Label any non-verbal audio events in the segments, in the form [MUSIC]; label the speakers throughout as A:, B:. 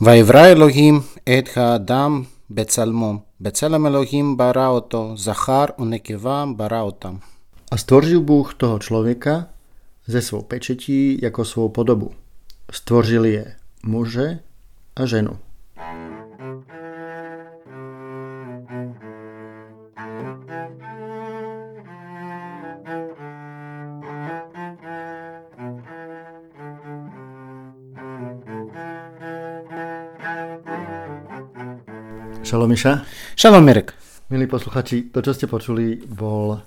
A: ויברא אלוהים את האדם בצלמו. בצלם אלוהים ברא אותו, זכר ונקבה ברא אותם.
B: A stvoril Bůh toho človeka ze svou pečetí jako svou podobu. Stvořil je muže a ženu. Šalom Miša.
A: Šalom Mirek.
B: Milí posluchači, to čo ste počuli bol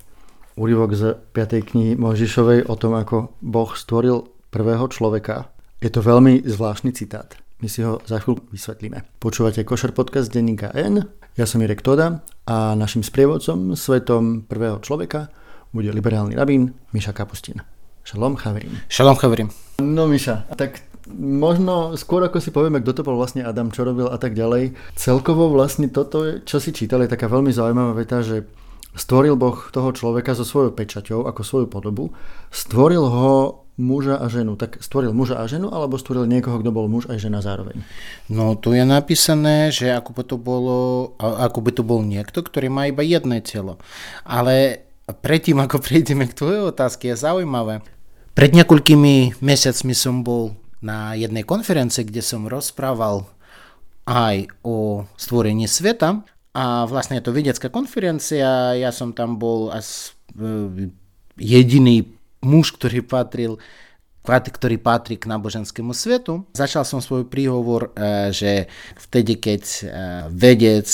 B: úryvok z 5. knihy Mojžišovej o tom, ako Boh stvoril prvého človeka. Je to veľmi zvláštny citát. My si ho za chvíľu vysvetlíme. Počúvate Košer podcast denníka N. Ja som Mirek Toda a našim sprievodcom svetom prvého človeka bude liberálny rabín Miša Kapustin. Šalom chaverim.
A: Šalom chaverim.
B: No Miša, tak možno skôr ako si povieme, kto to bol vlastne Adam, čo robil a tak ďalej. Celkovo vlastne toto, čo si čítali, je taká veľmi zaujímavá veta, že stvoril Boh toho človeka so svojou pečaťou, ako svoju podobu, stvoril ho muža a ženu. Tak stvoril muža a ženu, alebo stvoril niekoho, kto bol muž a žena zároveň?
A: No tu je napísané, že ako by to, bolo, ako by to bol niekto, ktorý má iba jedné telo. Ale predtým, ako prejdeme k tvojej otázke, je zaujímavé. Pred niekoľkými mesiacmi som bol na jednej konferencii, kde som rozprával aj o stvorení sveta. A vlastne je to vedecká konferencia, ja som tam bol as e, jediný muž, ktorý patril ktorý patrí k náboženskému svetu. Začal som svoj príhovor, e, že vtedy, keď e, vedec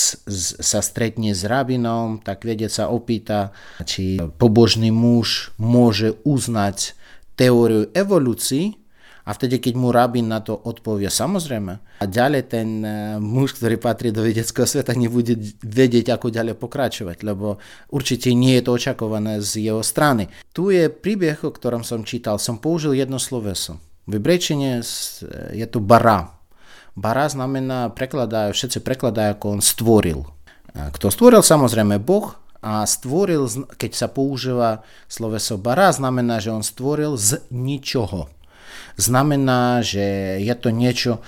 A: sa stretne s rabinom, tak vedec sa opýta, či pobožný muž môže uznať teóriu evolúcii, a vtedy, keď mu rabín na to odpovie, samozrejme, a ďalej ten muž, ktorý patrí do vedeckého sveta, nebude vedieť, ako ďalej pokračovať, lebo určite nie je to očakované z jeho strany. Tu je príbeh, o ktorom som čítal, som použil jedno sloveso. V je to bara. Bara znamená, prekladajú, všetci prekladajú, ako on stvoril. Kto stvoril? Samozrejme Boh, a stvoril, keď sa používa sloveso bara, znamená, že on stvoril z ničoho znamená, že je to niečo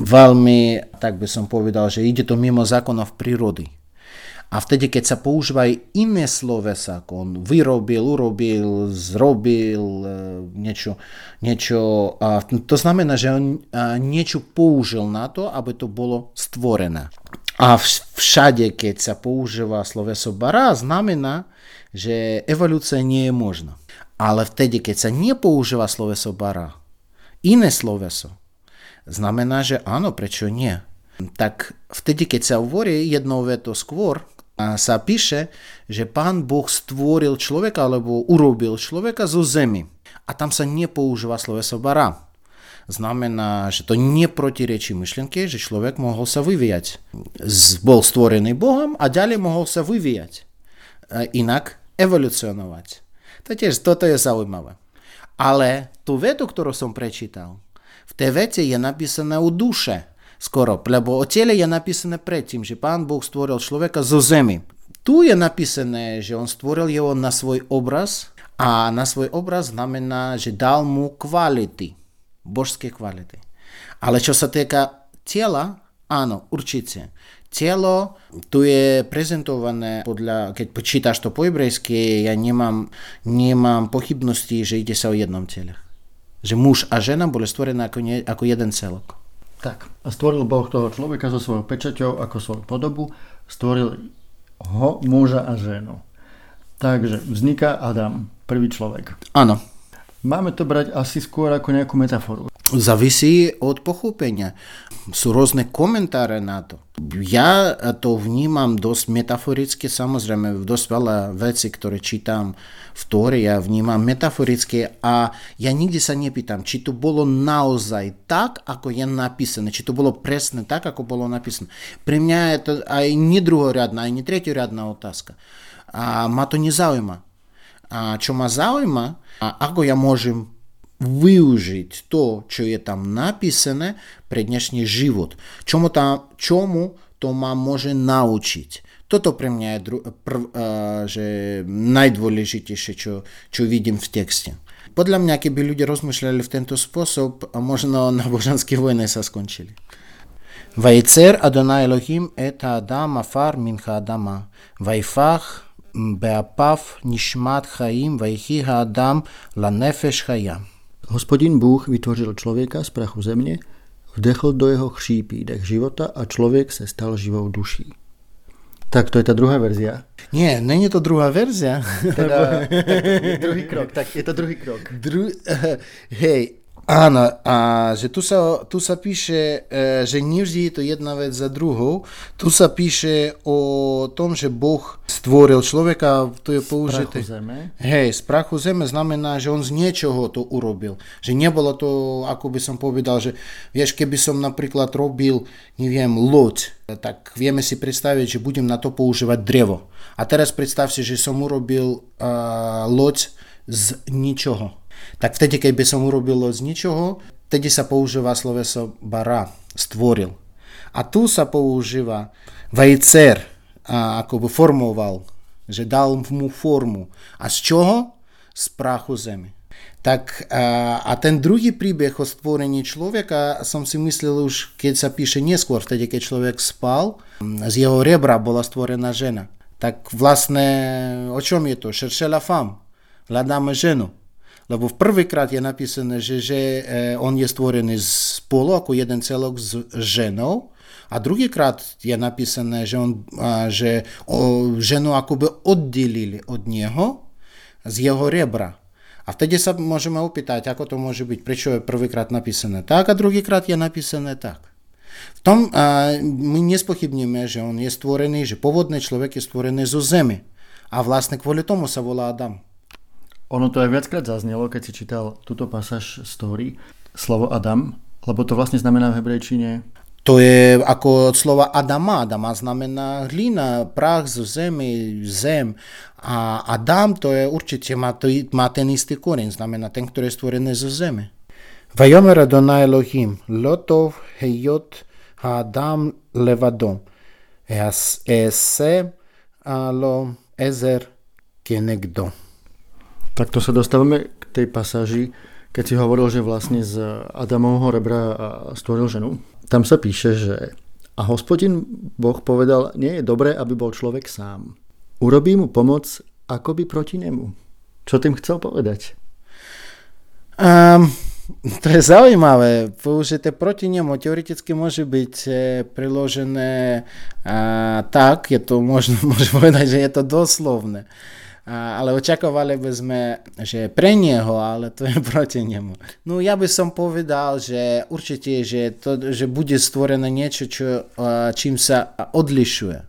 A: veľmi, tak by som povedal, že ide to mimo zákonov prírody. A vtedy, keď sa používajú iné slovesa, ako on vyrobil, urobil, zrobil niečo, niečo to znamená, že on niečo použil na to, aby to bolo stvorené. A všade, keď sa používa sloveso bara, znamená, že evolúcia nie je možná. Ale vtedy, keď sa nepoužíva sloveso bara, iné sloveso, znamená, že áno, prečo nie. Tak vtedy, keď sa hovorí jednou vetou skôr, sa píše, že pán Boh stvoril človeka alebo urobil človeka zo zemi. A tam sa nepoužíva sloveso bara. Znamená, že to neprotirečí myšlienke, že človek mohol sa vyvíjať. Bol stvorený Bohom a ďalej mohol sa vyvíjať. Inak evolucionovať. To toto je zaujímavé. Ale tú vetu, ktorú som prečítal, v tej vete je napísané o duše skoro, lebo o tele je napísané predtým, že pán Boh stvoril človeka zo zemi. Tu je napísané, že on stvoril jeho na svoj obraz a na svoj obraz znamená, že dal mu kvality, božské kvality. Ale čo sa týka tela, áno, určite. Telo tu je prezentované podľa, keď počítaš to po hebrejsky, ja nemám, nemám pochybnosti, že ide sa o jednom tele. Že muž a žena boli stvorené ako, nie, ako jeden celok.
B: Tak, a stvoril Boh toho človeka so svojou pečaťou ako svoju podobu, stvoril ho, muža a ženu. Takže vzniká Adam, prvý človek.
A: Áno.
B: Máme to brať asi skôr ako nejakú metaforu.
A: Závisí od pochopenia. Sú rôzne komentáre na to. Ja to vnímam dosť metaforicky, samozrejme dosť veľa vecí, ktoré čítam v Tóre, ja vnímam metaforicky a ja nikdy sa nepýtam, či to bolo naozaj tak, ako je napísané, či to bolo presne tak, ako bolo napísané. Pre mňa je to aj nie druhoriadná, aj nie treťoriadná otázka. A ma to nezaujíma. čo ma zaujíma, ako ja môžem využiť to, čo je tam napísané pre dnešný život. Čomu, tam, čomu to ma môže naučiť. Toto pre mňa je dru- pr- že najdôležitejšie, čo, čo vidím v texte. Podľa mňa, keby ľudia rozmýšľali v tento spôsob, možno náboženské vojny sa skončili. Vajcer Adonai Elohim et Adama far mincha Adama. Vajfach Beapav nishmat chaim vajchi ha'adam la nefesh chaya.
B: Hospodin Bůh vytvořil člověka z prachu země, vdechl do jeho chřípí dech života a člověk se stal živou duší. Tak to je ta druhá verzia.
A: Nie, není to druhá verzia.
B: Teda, [LAUGHS] [LAUGHS] tak, druhý krok, tak je to druhý krok.
A: Dru, [LAUGHS] hej, Áno, a že tu sa, tu sa píše, e, že nevždy je to jedna vec za druhou. Tu sa píše o tom, že Boh stvoril človeka, to je použité.
B: Z prachu zeme.
A: Hej, z prachu zeme znamená, že on z niečoho to urobil. Že nebolo to, ako by som povedal, že vieš, keby som napríklad robil, neviem, loď, tak vieme si predstaviť, že budem na to používať drevo. A teraz predstav si, že som urobil uh, loď z ničoho tak vtedy, keď by som urobil z ničoho, vtedy sa používa sloveso bara, stvoril. A tu sa používa vajcer, ako by formoval, že dal mu formu. A z čoho? Z prachu zemi. Tak a, a ten druhý príbeh o stvorení človeka som si myslel už, keď sa píše neskôr, vtedy, keď človek spal, z jeho rebra bola stvorená žena. Tak vlastne o čom je to? Šeršela fam. Hľadáme ženu. Lebo prvýkrát je napísané, že, že on je stvorený z spolu ako jeden celok s ženou, a druhýkrát je napísané, že, on, že o, ženu akoby oddelili od neho z jeho rebra. A vtedy sa môžeme opýtať, ako to môže byť, prečo je prvýkrát napísané tak a druhýkrát je napísané tak. V tom a, my nespochybníme, že on je stvorený, že pôvodný človek je stvorený zo zemi. A vlastne kvôli tomu sa volá Adam.
B: Ono to aj viackrát zaznelo, keď si čítal túto pasáž story, slovo Adam, lebo to vlastne znamená v hebrejčine
A: to je ako od slova Adama. Adama znamená hlina, prach zo zemi, zem. A Adam to je určite, má, to, má ten istý koreň, znamená ten, ktorý je stvorený zo zeme. ויאמר אדוני אלוהים, לא טוב היות האדם לבדו, אעשה לו עזר כנגדו.
B: Takto sa dostávame k tej pasáži, keď si hovoril, že vlastne z Adamovho rebra stvoril ženu. Tam sa píše, že a hospodin Boh povedal, nie je dobré, aby bol človek sám. Urobí mu pomoc akoby proti nemu. Čo tým chcel povedať?
A: Um, to je zaujímavé. Použité proti nemu teoreticky môže byť e, priložené a, tak, je to možno, [LAUGHS] môžem povedať, že je to doslovné ale očakávali by sme, že pre neho, ale to je [LAUGHS] proti nemu. No ja by som povedal, že určite, že, to, že bude stvorené niečo, čo, čím sa odlišuje.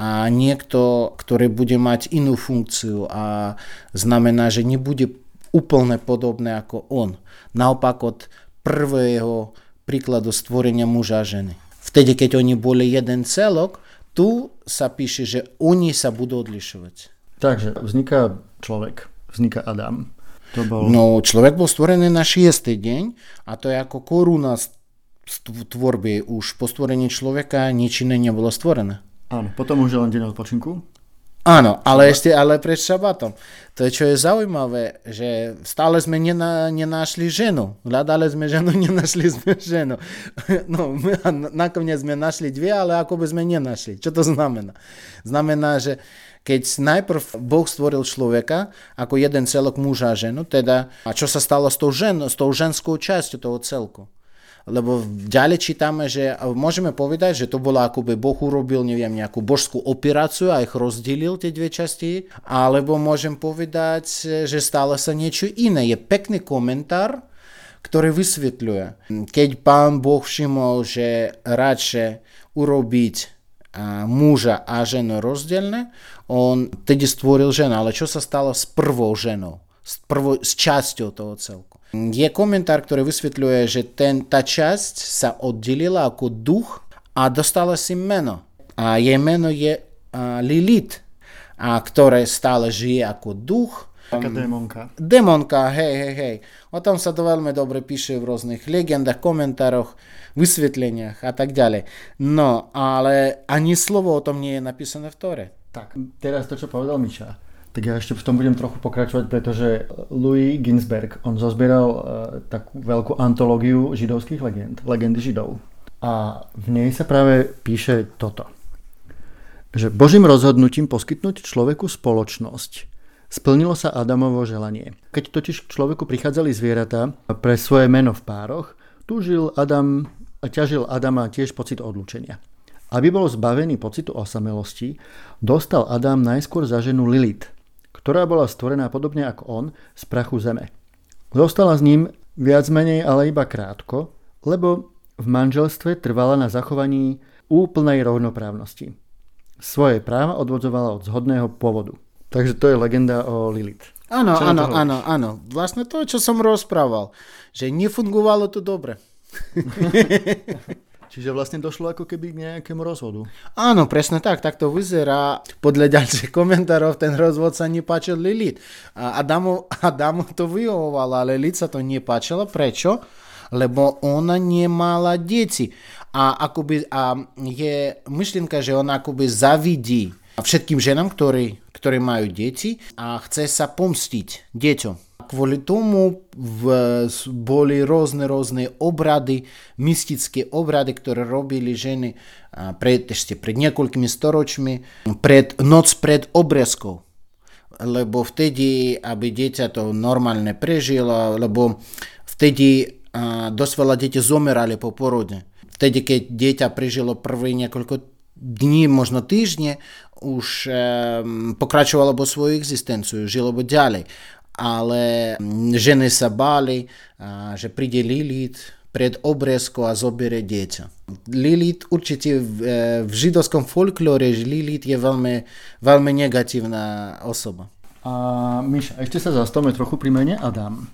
A: A niekto, ktorý bude mať inú funkciu a znamená, že nebude úplne podobné ako on. Naopak od prvého príkladu stvorenia muža a ženy. Vtedy, keď oni boli jeden celok, tu sa píše, že oni sa budú odlišovať.
B: Takže vzniká človek, vzniká Adam.
A: To bol... No, človek bol stvorený na šiestý deň a to je ako koruna tvorby. Už po stvorení človeka nič iné nebolo stvorené.
B: Áno, potom už je len deň odpočinku.
A: Áno, ale ešte ale pred šabatom. To je, čo je zaujímavé, že stále sme nena, nenašli ženu. Hľadali sme ženu, [LAUGHS] nenašli sme ženu. [LAUGHS] No, nakoniec sme našli dve, ale ako by sme nenašli. Čo to znamená? Znamená, že keď najprv Boh stvoril človeka ako jeden celok muža a ženu, teda a čo sa stalo s tou, žen, s tou ženskou časťou toho celku? Lebo ďalej čítame, že môžeme povedať, že to bolo ako by Boh urobil, neviem, nejakú božskú operáciu a ich rozdelil tie dve časti, alebo môžem povedať, že stalo sa niečo iné. Je pekný komentár, ktorý vysvetľuje. Keď pán Boh všimol, že radšej urobiť muža a ženu rozdielne, on tedy stvoril ženu, ale čo sa stalo s prvou ženou, s, prvou, s časťou toho celku. Je komentár, ktorý vysvetľuje, že ten, tá časť sa oddelila ako duch a dostala si meno. A jej meno je uh, Lilith, a ktoré stále žije ako duch
B: Taká démonka.
A: Démonka, hej, hej, hej. O tom sa to veľmi dobre píše v rôznych legendách, komentároch, vysvetleniach a tak ďalej. No, ale ani slovo o tom nie je napísané v Tore.
B: Tak, teraz to, čo povedal Miša. Tak ja ešte v tom budem trochu pokračovať, pretože Louis Ginsberg, on zozbieral uh, takú veľkú antológiu židovských legend, legendy židov. A v nej sa práve píše toto. Že Božím rozhodnutím poskytnúť človeku spoločnosť splnilo sa Adamovo želanie. Keď totiž k človeku prichádzali zvieratá pre svoje meno v pároch, túžil Adam a ťažil Adama tiež pocit odlúčenia. Aby bol zbavený pocitu osamelosti, dostal Adam najskôr za ženu Lilith, ktorá bola stvorená podobne ako on z prachu zeme. Zostala s ním viac menej, ale iba krátko, lebo v manželstve trvala na zachovaní úplnej rovnoprávnosti. Svoje práva odvodzovala od zhodného pôvodu. Takže to je legenda o Lilith.
A: Áno, áno, áno, áno. Vlastne to, čo som rozprával, že nefungovalo to dobre. [LAUGHS]
B: Čiže vlastne došlo ako keby k nejakému rozvodu.
A: Áno, presne tak, tak to vyzerá. Podľa [LAUGHS] ďalších komentárov ten rozvod sa nepáčil Lilith. Adamu, [LAUGHS] Adamu to vyhovovalo, ale Lilith sa to nepáčilo. Prečo? Lebo ona nemala deti. A, akoby, a je myšlienka, že ona akoby zavidí všetkým ženám, ktorí, ktorí majú deti a chce sa pomstiť deťom kvôli tomu v, boli rôzne, rôzne obrady, mystické obrady, ktoré robili ženy pred, ešte pred niekoľkými storočmi, pred, noc pred obrezkou. Lebo vtedy, aby dieťa to normálne prežilo, lebo vtedy a, dosť veľa detí zomerali po porode. Vtedy, keď dieťa prežilo prvé niekoľko dní, možno týždne, už e, pokračovalo bo svoju existenciu, žilo by ďalej ale ženy sa báli, že príde Lilith pred obrezkou a zoberie dieťa. Lilith určite v, e, v židovskom folklóre Lilith je veľmi, veľmi negatívna osoba.
B: A Miša, ešte sa zastavme trochu pri mene Adam.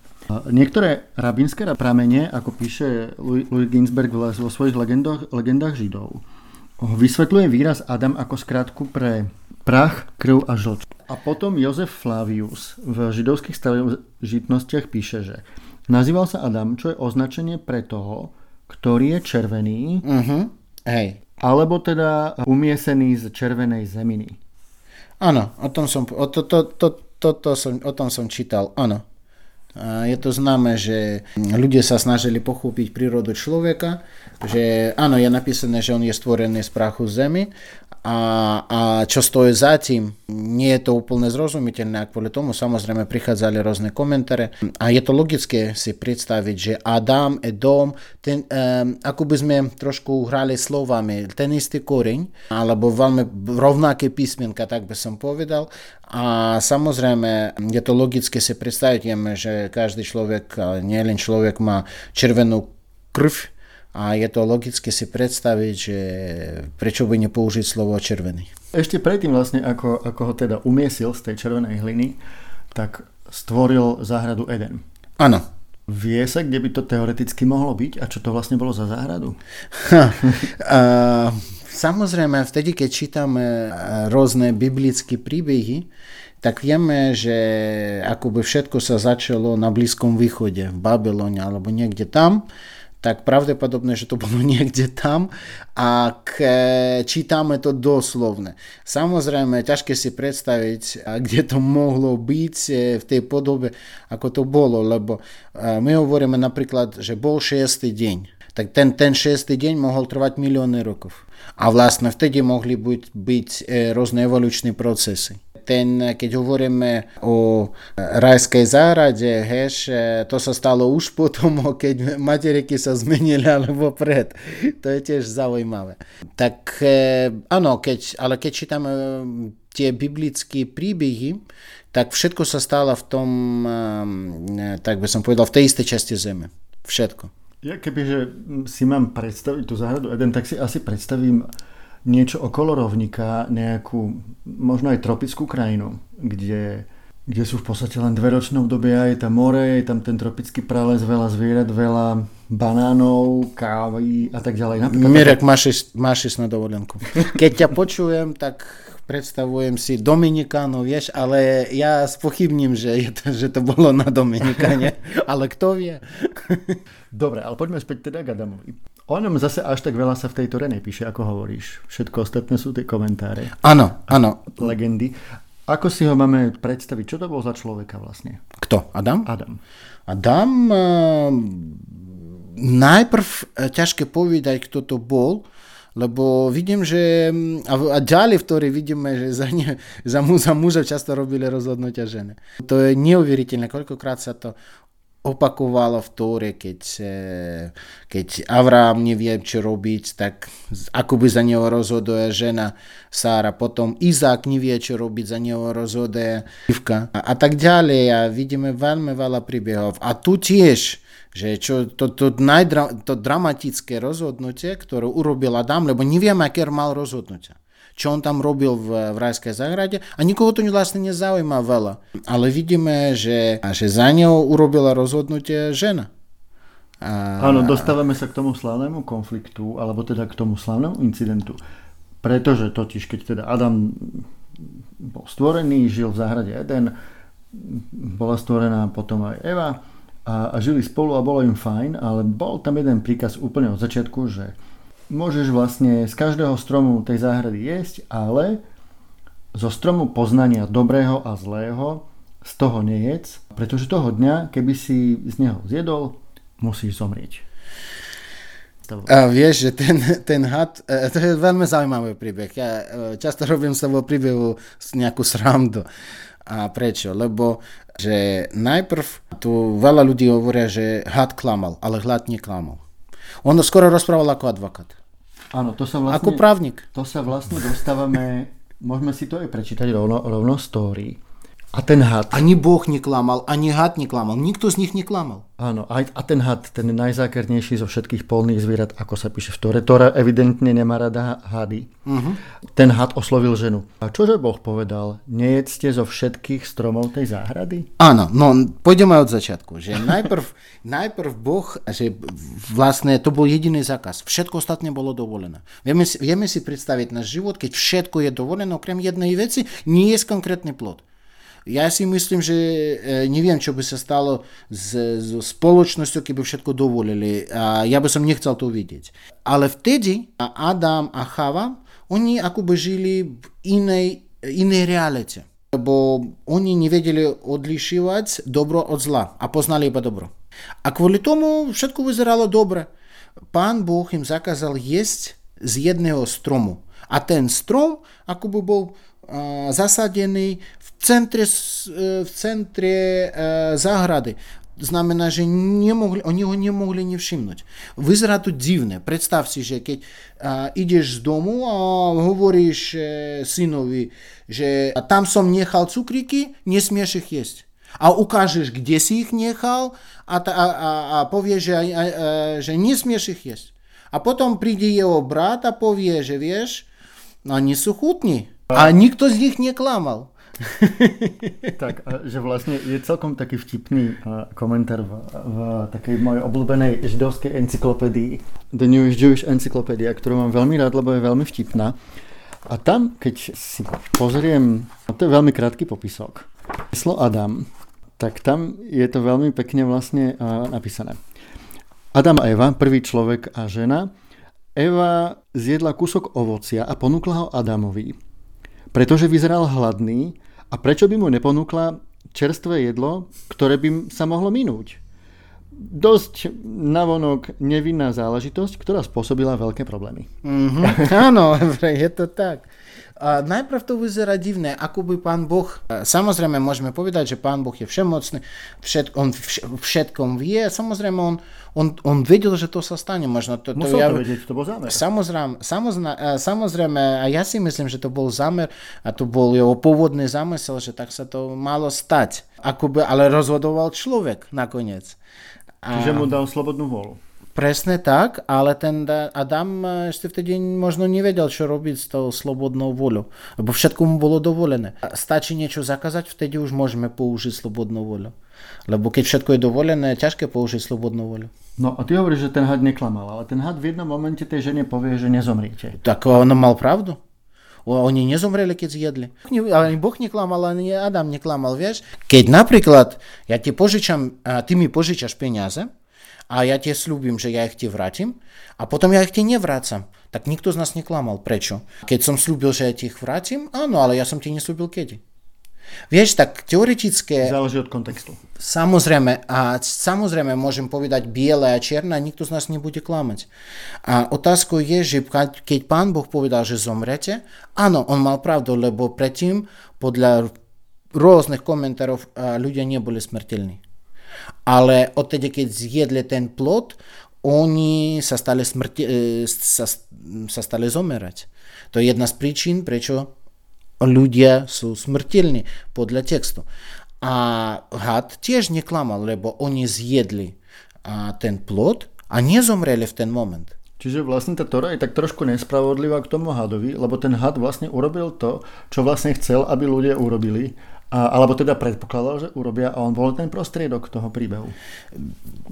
B: Niektoré rabínske pramene, ako píše Louis Ginsberg vo svojich legendách, legendách Židov, vysvetľuje výraz Adam ako skratku pre prach, krv a žlč. A potom Jozef Flavius v židovských starožitnostiach píše, že nazýval sa Adam, čo je označenie pre toho, ktorý je červený,
A: uh-huh. Hej.
B: alebo teda umiesený z červenej zeminy.
A: Áno, o tom som, o, to, to, to, to, to som, o tom som čítal, áno. Je to známe, že ľudia sa snažili pochopiť prírodu človeka, že áno, je napísané, že on je stvorený z prachu zemi a, a čo stojí za tým, nie je to úplne zrozumiteľné a kvôli tomu samozrejme prichádzali rôzne komentáre. A je to logické si predstaviť, že Adam, Edom, ten, um, ako by sme trošku hrali slovami, ten istý koreň, alebo veľmi rovnaké písmenka, tak by som povedal. A samozrejme je to logické si predstaviť, že každý človek, nie len človek má červenú krv, a je to logicky si predstaviť, že prečo by nepoužiť slovo červený.
B: Ešte predtým vlastne, ako, ako ho teda umiesil z tej červenej hliny, tak stvoril záhradu Eden.
A: Áno.
B: Vie sa, kde by to teoreticky mohlo byť a čo to vlastne bolo za záhradu?
A: uh, samozrejme, vtedy, keď čítame rôzne biblické príbehy, tak vieme, že akoby všetko sa začalo na Blízkom východe, v Babylone alebo niekde tam tak pravdepodobne, že to bolo niekde tam, ak čítame to doslovne. Samozrejme, ťažké si predstaviť, kde to mohlo byť e, v tej podobe, ako to bolo, lebo e, my hovoríme napríklad, že bol 6. deň. Tak ten, ten 6. deň mohol trvať milióny rokov. A vlastne vtedy mohli byť, byť e, rôzne evolučné procesy ten, keď hovoríme o rajskej záhrade, heš, to sa stalo už potom, [LAUGHS] keď materiky sa zmenili alebo pred. To je tiež zaujímavé. Tak áno, keď, ale keď čítame tie biblické príbehy, tak všetko sa stalo v tom, tak by som povedal, v tej istej časti zeme. Všetko.
B: Ja kebyže si mám predstaviť tú záhradu Eden, tak si asi predstavím niečo okolo rovníka, nejakú možno aj tropickú krajinu, kde, kde sú v podstate len dve ročné obdobia, je tam more, je tam ten tropický prales, veľa zvierat, veľa banánov, kávy a tak ďalej.
A: Napríklad Mirek, máš, máš ísť na dovolenku. Keď ťa počujem, tak predstavujem si Dominikánu, vieš, ale ja spochybním, že, je to, že to bolo na Dominikáne, [LAUGHS] ale kto vie.
B: Dobre, ale poďme späť teda k Adamovi. O ňom zase až tak veľa sa v tejto re nepíše, ako hovoríš. Všetko ostatné sú tie komentáre.
A: Áno, áno.
B: Legendy. Ako si ho máme predstaviť? Čo to bol za človeka vlastne?
A: Kto? Adam?
B: Adam.
A: Adam uh, najprv ťažké povedať, kto to bol, lebo vidím, že a, a ďalej, v ktorej vidíme, že za, ne, za, mu, za muža často robili rozhodnutia ženy. To je neuveriteľné, koľkokrát sa to opakovalo v Tóre, keď, keď Avrám nevie, čo robiť, tak ako by za neho rozhoduje žena Sára. Potom Izák nevie, čo robiť, za neho rozhoduje Ivka. A, a tak ďalej. A vidíme veľmi veľa príbehov. A tu tiež že čo, to, to, najdra, to dramatické rozhodnutie, ktoré urobil Adam, lebo nevieme, aké mal rozhodnutia čo on tam robil v, v rajskej záhrade a nikoho to vlastne nezaujíma veľa. Ale vidíme, že, že za neho urobila rozhodnutie žena.
B: A... Áno, dostávame sa k tomu slavnému konfliktu, alebo teda k tomu slavnému incidentu. Pretože totiž, keď teda Adam bol stvorený, žil v záhrade Eden, bola stvorená potom aj Eva a, a žili spolu a bolo im fajn, ale bol tam jeden príkaz úplne od začiatku, že môžeš vlastne z každého stromu tej záhrady jesť, ale zo stromu poznania dobrého a zlého z toho nejedz, pretože toho dňa, keby si z neho zjedol, musíš zomrieť.
A: A vieš, že ten, ten had, e, to je veľmi zaujímavý príbeh. Ja e, často robím sa vo príbehu nejakú srandu. A prečo? Lebo že najprv tu veľa ľudí hovoria, že had klamal, ale hlad neklamal. On skoro rozprával ako advokát.
B: Áno, to sa vlastne...
A: Ako právnik.
B: To sa vlastne dostávame, môžeme si to aj prečítať rovno, rovno story. A ten had.
A: Ani Boh neklamal, ani had neklamal. Nikto z nich neklamal.
B: Áno, a, ten had, ten najzákernejší zo všetkých polných zvierat, ako sa píše v Tore. Tora evidentne nemá rada hady. Uh-huh. Ten had oslovil ženu. A čože Boh povedal? Nejedzte zo všetkých stromov tej záhrady?
A: Áno, no pôjdeme od začiatku. Že [LAUGHS] najprv, najprv Boh, že vlastne to bol jediný zákaz. Všetko ostatné bolo dovolené. Vieme vieme si predstaviť náš život, keď všetko je dovolené, okrem jednej veci, nie je konkrétny plod. Ja si myslím, že neviem, čo by sa stalo s, s spoločnosťou, keby všetko dovolili. Ja by som nechcel to vidieť. Ale vtedy Adam a Chava, oni akoby žili v inej, inej realite. Lebo oni nevedeli odlišovať dobro od zla a poznali iba dobro. A kvôli tomu všetko vyzeralo dobre. Pán Boh im zakázal jesť z jedného stromu. A ten strom akoby bol zasadený v centre, v centre záhrady. Znamená, že nemohli, oni ho nemohli nevšimnúť. Vyzerá to divné. Predstav si, že keď a, ideš z domu a hovoríš e, synovi, že tam som nechal cukriky, nesmieš ich jesť. A ukážeš, kde si ich nechal a, a, a, a povieš, že, a, a, že nesmieš ich jesť. A potom príde jeho brat a povie, že vieš, oni sú chutní. A nikto z nich neklamal. [LAUGHS]
B: tak, že vlastne je celkom taký vtipný komentár v, v takej mojej obľúbenej židovskej encyklopédii The New Jewish Encyclopedia, ktorú mám veľmi rád, lebo je veľmi vtipná. A tam, keď si pozriem, to je veľmi krátky popisok, Slo Adam, tak tam je to veľmi pekne vlastne napísané. Adam a Eva, prvý človek a žena. Eva zjedla kúsok ovocia a ponúkla ho Adamovi pretože vyzeral hladný a prečo by mu neponúkla čerstvé jedlo, ktoré by sa mohlo minúť. Dosť navonok nevinná záležitosť, ktorá spôsobila veľké problémy.
A: Mm-hmm. Áno, [LAUGHS] je to tak. A najprv to vyzerá divné, ako by pán Boh, samozrejme môžeme povedať, že pán Boh je všemocný, všet, on všetkom vie, samozrejme on, on, on vedel, že to sa stane. Možno
B: to, to, Musel ja, to vedieť, to bol zámer.
A: Samozrejme, samozrejme, samozrejme, a ja si myslím, že to bol zámer a to bol jeho pôvodný zamysel, že tak sa to malo stať. Ako by, ale rozhodoval človek nakoniec.
B: Čiže mu dal slobodnú volu.
A: Presne tak, ale ten Adam ešte vtedy možno nevedel, čo robiť s tou slobodnou voľou, lebo všetko mu bolo dovolené. Stačí niečo zakázať, vtedy už môžeme použiť slobodnú voľu. Lebo keď všetko je dovolené, je ťažké použiť slobodnú voľu.
B: No a ty hovoríš, že ten had neklamal, ale ten had v jednom momente tej žene povie, že nezomriete.
A: Tak on mal pravdu. Oni nezomreli, keď zjedli. Ale Boh neklamal, ani Adam neklamal, vieš. Keď napríklad ja ti požičam, ty mi požičaš peniaze, a ja ti slúbim, že ja ich ti vrátim a potom ja ich ti nevrácam. Tak nikto z nás neklamal. Prečo? Keď som slúbil, že ja ti ich vrátim, áno, ale ja som ti neslúbil kedy. Vieš, tak teoretické...
B: Záleží od kontextu.
A: Samozrejme, a samozrejme môžem povedať biele a čierne a nikto z nás nebude klamať. A otázkou je, že keď pán Boh povedal, že zomrete, áno, on mal pravdu, lebo predtým podľa rôznych komentárov ľudia neboli smrteľní. Ale odtedy, keď zjedli ten plod, oni sa stali, smrti, e, sa, sa stali zomerať. To je jedna z príčin, prečo ľudia sú smrteľní podľa textu. A had tiež neklamal, lebo oni zjedli ten plod a nezomreli v ten moment.
B: Čiže vlastne tá Tora je tak trošku nespravodlivá k tomu hadovi, lebo ten had vlastne urobil to, čo vlastne chcel, aby ľudia urobili a, alebo teda predpokladal, že urobia a on bol ten prostriedok toho príbehu.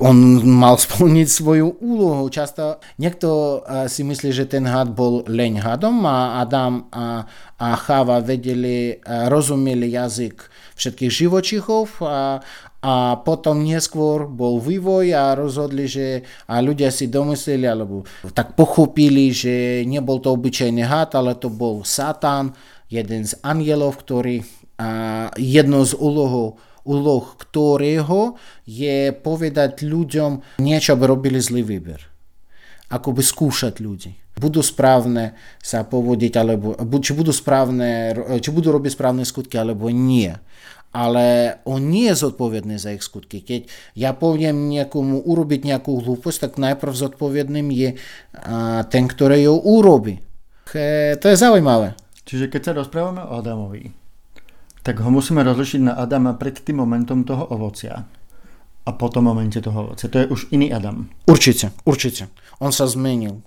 A: On mal splniť svoju úlohu. Často niekto si myslí, že ten had bol leň hadom a Adam a, a Chava vedeli, rozumeli jazyk všetkých živočichov a, a potom neskôr bol vývoj a rozhodli, že a ľudia si domysleli alebo tak pochopili, že nebol to obyčajný had, ale to bol Satan, jeden z anielov, ktorý a jedno z úlohov, úloh ktorého je povedať ľuďom niečo, aby robili zlý výber. Ako by skúšať ľudí. Budú správne sa povodiť, alebo či budú, správne, či budú robiť správne skutky, alebo nie. Ale on nie je zodpovedný za ich skutky. Keď ja poviem niekomu urobiť nejakú hlúposť, tak najprv zodpovedným je ten, ktorý ju urobí. To je zaujímavé.
B: Čiže keď sa rozprávame o Adamovi, tak ho musíme rozlišiť na Adama pred tým momentom toho ovocia a po tom momente toho ovocia. To je už iný Adam.
A: Určite, určite. On sa zmenil.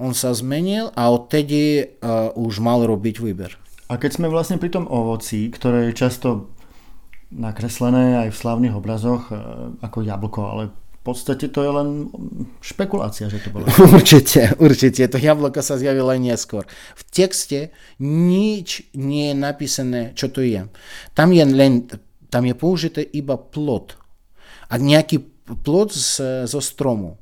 A: On sa zmenil a odtedy uh, už mal robiť výber.
B: A keď sme vlastne pri tom ovoci, ktoré je často nakreslené aj v slavných obrazoch uh, ako jablko, ale v podstate to je len špekulácia, že to bolo. [LAUGHS]
A: Určite, určite. To jablko sa zjavilo neskôr. V texte nič nie je napísané, čo to je. Tam je len, tam je použité iba plod. A nejaký plod z, zo stromu.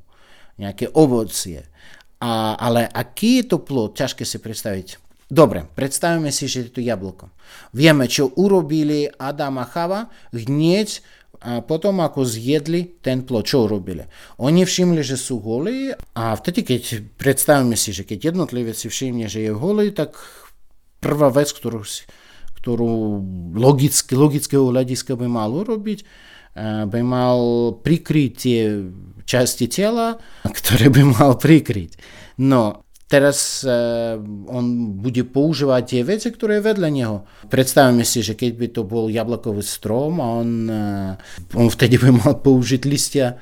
A: Nejaké ovocie. A, ale aký je to plod, ťažké si predstaviť. Dobre, predstavíme si, že je to jablko. Vieme, čo urobili Adam a Chava hneď a potom ako zjedli ten plod, čo urobili? Oni všimli, že sú holí a vtedy, keď predstavíme si, že keď jednotlivec si všimne, že je holý, tak prvá vec, ktorú, ktorú logicky, logického hľadiska by mal urobiť, by mal prikryť tie časti tela, [LAUGHS] ktoré by mal prikryť. No, teraz uh, on bude používať tie veci, ktoré je vedľa neho. Predstavíme si, že keď by to bol jablkový strom a on, uh, on vtedy by mal použiť listia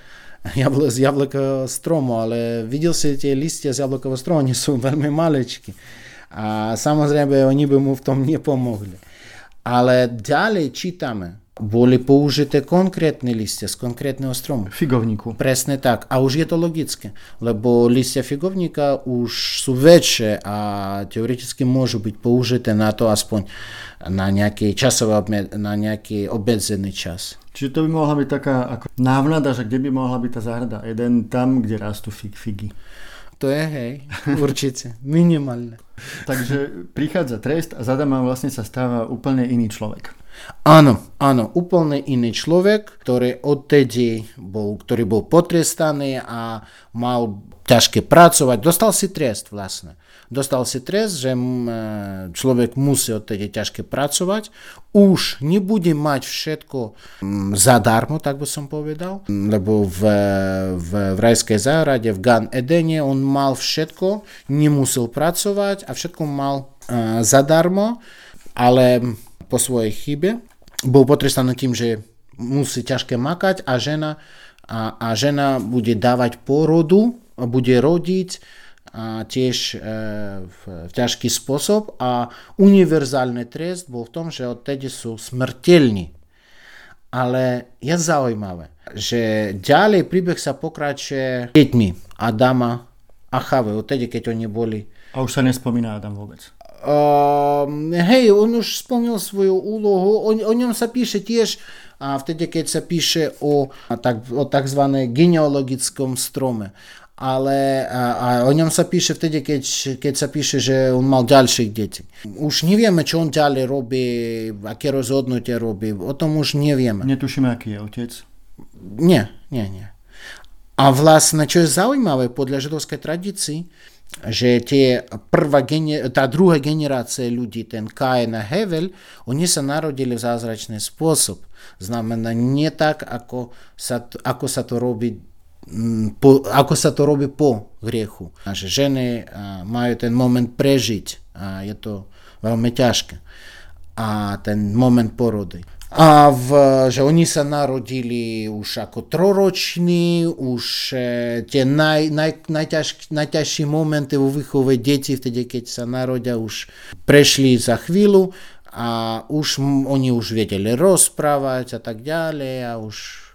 A: jabl- z jablkového stromu, ale videl si tie listia z jablkového stromu, oni sú veľmi malečky. A samozrejme, oni by mu v tom nepomohli. Ale ďalej čítame, boli použité konkrétne listia z konkrétneho stromu.
B: Figovníku.
A: Presne tak. A už je to logické, lebo listia figovníka už sú väčšie a teoreticky môžu byť použité na to aspoň na nejaký časový na nejaký obmedzený čas.
B: Čiže to by mohla byť taká ako návnada, že kde by mohla byť tá záhrada? Jeden tam, kde rastú fig, figy.
A: To je hej, určite, minimálne. [LAUGHS]
B: Takže prichádza trest a za vlastne sa stáva úplne iný človek.
A: Áno, áno, úplne iný človek, ktorý odtedy bol, ktorý bol potrestaný a mal ťažké pracovať. Dostal si trest vlastne. Dostal si trest, že človek musí odtedy ťažké pracovať. Už nebude mať všetko zadarmo, tak by som povedal. Lebo v, v, v rajskej záhrade, v Gan Edene, on mal všetko, nemusel pracovať a všetko mal uh, zadarmo, ale po svojej chybe. Bol potrestaný tým, že musí ťažké makať a žena, a, a žena bude dávať porodu, bude rodiť a tiež e, v, v ťažký spôsob a univerzálny trest bol v tom, že odtedy sú smrteľní. Ale je zaujímavé, že ďalej príbeh sa pokračuje deťmi Adama a Chave, odtedy, keď oni boli.
B: A už sa nespomína Adam vôbec.
A: Uh, hej, on už splnil svoju úlohu, o, o ňom sa píše tiež a vtedy, keď sa píše o, tak, o tzv. genealogickom strome. ale a, a o ňom sa píše vtedy, keď, keď sa píše, že on mal ďalších detí. Už nevieme, čo on ďalej robí, aké rozhodnutie robí, o tom už nevieme.
B: Netušíme, aký je otec.
A: Nie, nie, nie. A vlastne, čo je zaujímavé podľa židovskej tradícii, že tie prvá tá druhá generácia ľudí, ten Kain a Hevel, oni sa narodili v zázračný spôsob. Znamená nie tak, ako sa, ako sa to robí po, ako sa to robí po griechu. Naše ženy majú ten moment prežiť a je to veľmi ťažké. A ten moment porody. A v, že oni sa narodili už ako troroční, už e, tie naj, naj, najťaž, najťažšie momenty vo výchove detí, vtedy keď sa narodia, už prešli za chvíľu a už oni už vedeli rozprávať a tak ďalej a už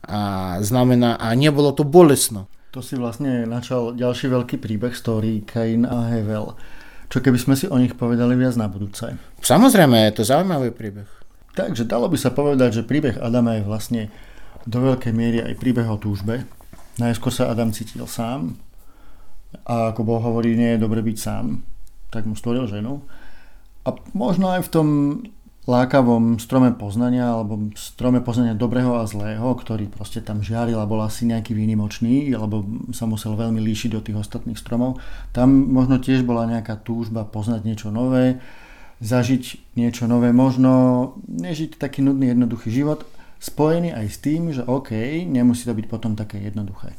A: a znamená, a nebolo to bolestno.
B: To si vlastne načal ďalší veľký príbeh story Kain a Hevel. Čo keby sme si o nich povedali viac na budúce?
A: Samozrejme, je to zaujímavý príbeh.
B: Takže dalo by sa povedať, že príbeh Adama je vlastne do veľkej miery aj príbeh o túžbe. Najskôr sa Adam cítil sám a ako Boh hovorí, nie je dobre byť sám, tak mu stvoril ženu. A možno aj v tom lákavom strome poznania alebo strome poznania dobrého a zlého, ktorý proste tam žiaril a bol asi nejaký výnimočný, alebo sa musel veľmi líšiť od tých ostatných stromov. Tam možno tiež bola nejaká túžba poznať niečo nové, zažiť niečo nové, možno nežiť taký nudný, jednoduchý život, spojený aj s tým, že OK, nemusí to byť potom také jednoduché.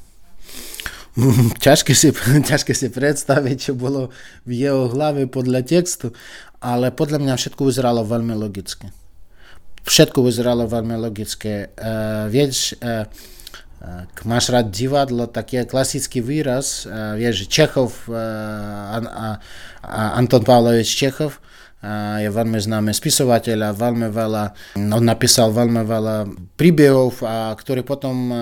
B: [LAUGHS]
A: ťažké si, [LAUGHS] ťažké si predstaviť, čo bolo v jeho hlave podľa textu, ale podľa mňa všetko vyzeralo veľmi logicky. Všetko vyzeralo veľmi logicky. Uh, vieš, uh, uh, máš je klasický výraz, uh, vieš, Čechov, uh, an, uh, Anton Pavlovič Čechov, je veľmi známy spisovateľ a veľmi veľa, on napísal veľmi veľa príbehov, a, ktoré potom um,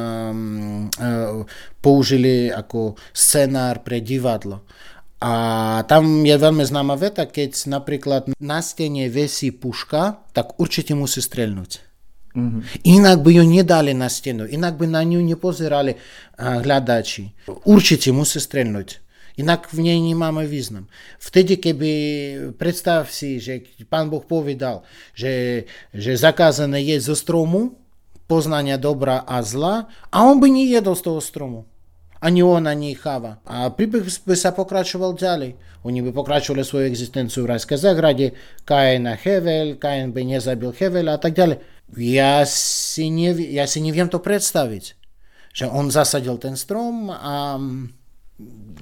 A: uh, použili ako scenár pre divadlo. A tam je veľmi známa veta, keď napríklad na stene vesí puška, tak určite musí strelnúť. Mm-hmm. Inak by ju nedali na stenu, inak by na ňu nepozerali hľadači. Určite musí strelnúť. Inak v nej nemáme význam. Vtedy, keby, predstav si, že pán Boh povedal, že, že zakázané je zo stromu, poznania dobra a zla, a on by nejedol z toho stromu ani on, ani cháva. A príbeh by sa pokračoval ďalej. Oni by pokračovali svoju existenciu v rajskej zahrade, Kain a Hevel, Kain by nezabil Hevela a tak ďalej. Ja si, nevie, ja si neviem to predstaviť. Že on zasadil ten strom a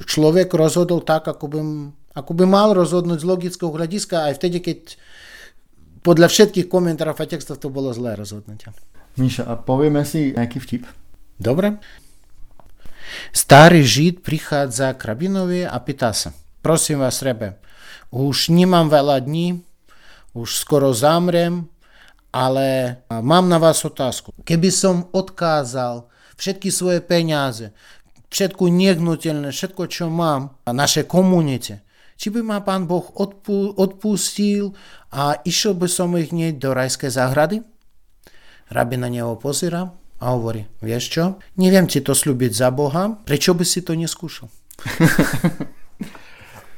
A: človek rozhodol tak, ako by, ako by mal rozhodnúť z logického hľadiska aj vtedy, keď podľa všetkých komentárov a textov to bolo zlé rozhodnutie.
B: Míša, a povieme si nejaký vtip.
A: Dobre. Starý žid prichádza k rabinovi a pýta sa, prosím vás, Rebe, už nemám veľa dní, už skoro zamrem, ale mám na vás otázku. Keby som odkázal všetky svoje peniaze, všetko nehnuteľné, všetko, čo mám na našej komunite, či by ma pán Boh odpú, odpustil a išiel by som ich hneď do rajskej záhrady? Rabin na neho pozera a hovorí, vieš čo, neviem ti to slúbiť za Boha, prečo by si to neskúšal? [LAUGHS]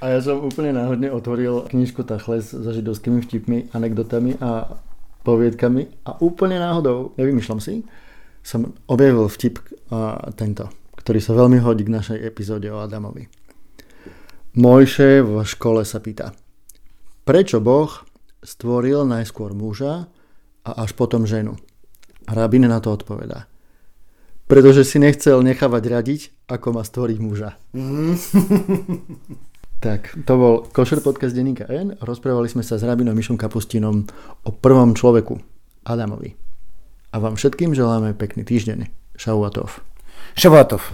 B: a ja som úplne náhodne otvoril knižku Tachles so židovskými vtipmi, anekdotami a poviedkami a úplne náhodou, nevymýšľam si, som objavil vtip a tento, ktorý sa veľmi hodí k našej epizóde o Adamovi. Mojše v škole sa pýta, prečo Boh stvoril najskôr muža a až potom ženu? Rabin na to odpovedá. Pretože si nechcel nechávať radiť, ako má stvoriť muža. Mm. [LAUGHS] tak, to bol Košer podcast Deníka N. Rozprávali sme sa s Rabinom Mišom Kapustinom o prvom človeku, Adamovi. A vám všetkým želáme pekný týždeň. Šauatov.
A: Шеватов.